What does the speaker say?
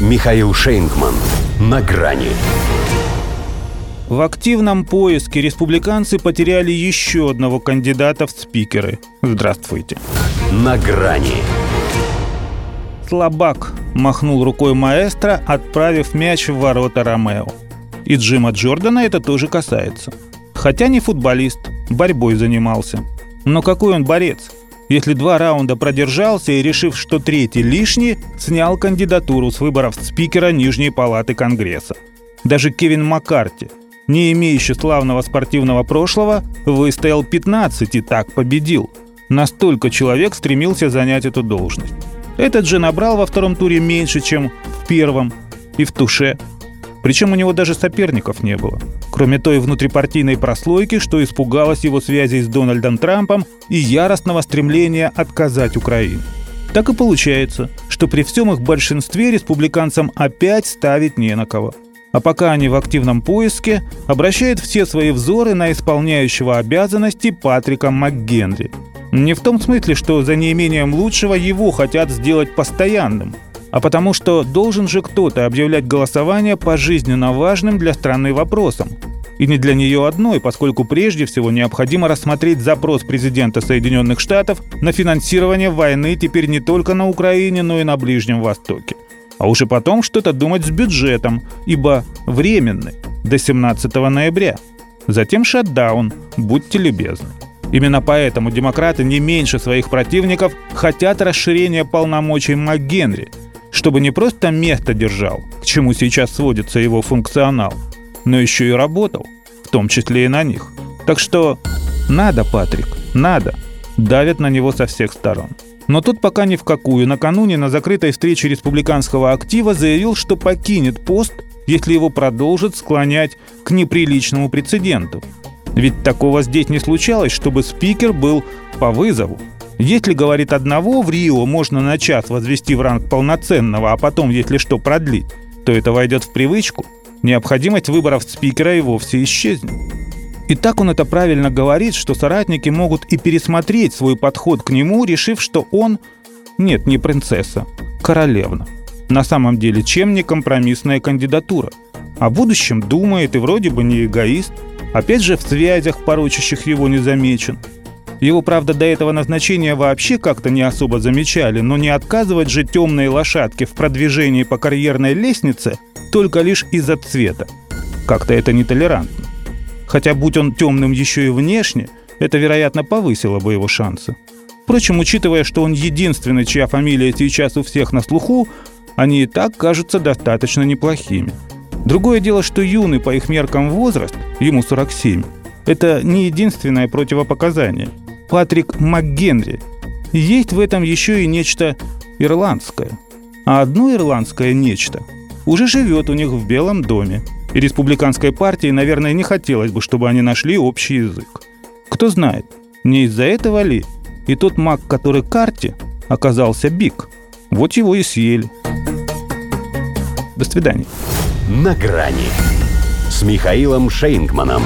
Михаил Шейнгман. На грани. В активном поиске республиканцы потеряли еще одного кандидата в спикеры. Здравствуйте. На грани. Слабак махнул рукой маэстро, отправив мяч в ворота Ромео. И Джима Джордана это тоже касается. Хотя не футболист, борьбой занимался. Но какой он борец? Если два раунда продержался и, решив, что третий лишний, снял кандидатуру с выборов спикера Нижней Палаты Конгресса. Даже Кевин Маккарти, не имеющий славного спортивного прошлого, выстоял 15 и так победил. Настолько человек стремился занять эту должность. Этот же набрал во втором туре меньше, чем в первом и в туше. Причем у него даже соперников не было. Кроме той внутрипартийной прослойки, что испугалась его связей с Дональдом Трампом и яростного стремления отказать Украине. Так и получается, что при всем их большинстве республиканцам опять ставить не на кого – а пока они в активном поиске, обращает все свои взоры на исполняющего обязанности Патрика МакГенри. Не в том смысле, что за неимением лучшего его хотят сделать постоянным, а потому что должен же кто-то объявлять голосование по жизненно важным для страны вопросам. И не для нее одной, поскольку прежде всего необходимо рассмотреть запрос президента Соединенных Штатов на финансирование войны теперь не только на Украине, но и на Ближнем Востоке а уже потом что-то думать с бюджетом, ибо временный, до 17 ноября. Затем шатдаун, будьте любезны. Именно поэтому демократы не меньше своих противников хотят расширения полномочий МакГенри, чтобы не просто место держал, к чему сейчас сводится его функционал, но еще и работал, в том числе и на них. Так что надо, Патрик, надо. Давят на него со всех сторон. Но тут пока ни в какую. Накануне на закрытой встрече республиканского актива заявил, что покинет пост, если его продолжат склонять к неприличному прецеденту. Ведь такого здесь не случалось, чтобы спикер был по вызову. Если, говорит одного, в Рио можно на час возвести в ранг полноценного, а потом, если что, продлить, то это войдет в привычку. Необходимость выборов спикера и вовсе исчезнет. И так он это правильно говорит, что соратники могут и пересмотреть свой подход к нему, решив, что он, нет, не принцесса, королевна. На самом деле, чем не компромиссная кандидатура? О будущем думает и вроде бы не эгоист, опять же в связях, порочащих его, не замечен. Его, правда, до этого назначения вообще как-то не особо замечали, но не отказывать же темной лошадке в продвижении по карьерной лестнице только лишь из-за цвета. Как-то это нетолерантно. Хотя, будь он темным еще и внешне, это, вероятно, повысило бы его шансы. Впрочем, учитывая, что он единственный, чья фамилия сейчас у всех на слуху, они и так кажутся достаточно неплохими. Другое дело, что юный по их меркам возраст, ему 47, это не единственное противопоказание. Патрик МакГенри. Есть в этом еще и нечто ирландское. А одно ирландское нечто уже живет у них в Белом доме – и республиканской партии, наверное, не хотелось бы, чтобы они нашли общий язык. Кто знает, не из-за этого ли и тот маг, который карте, оказался Биг. Вот его и съели. До свидания. На грани с Михаилом Шейнгманом.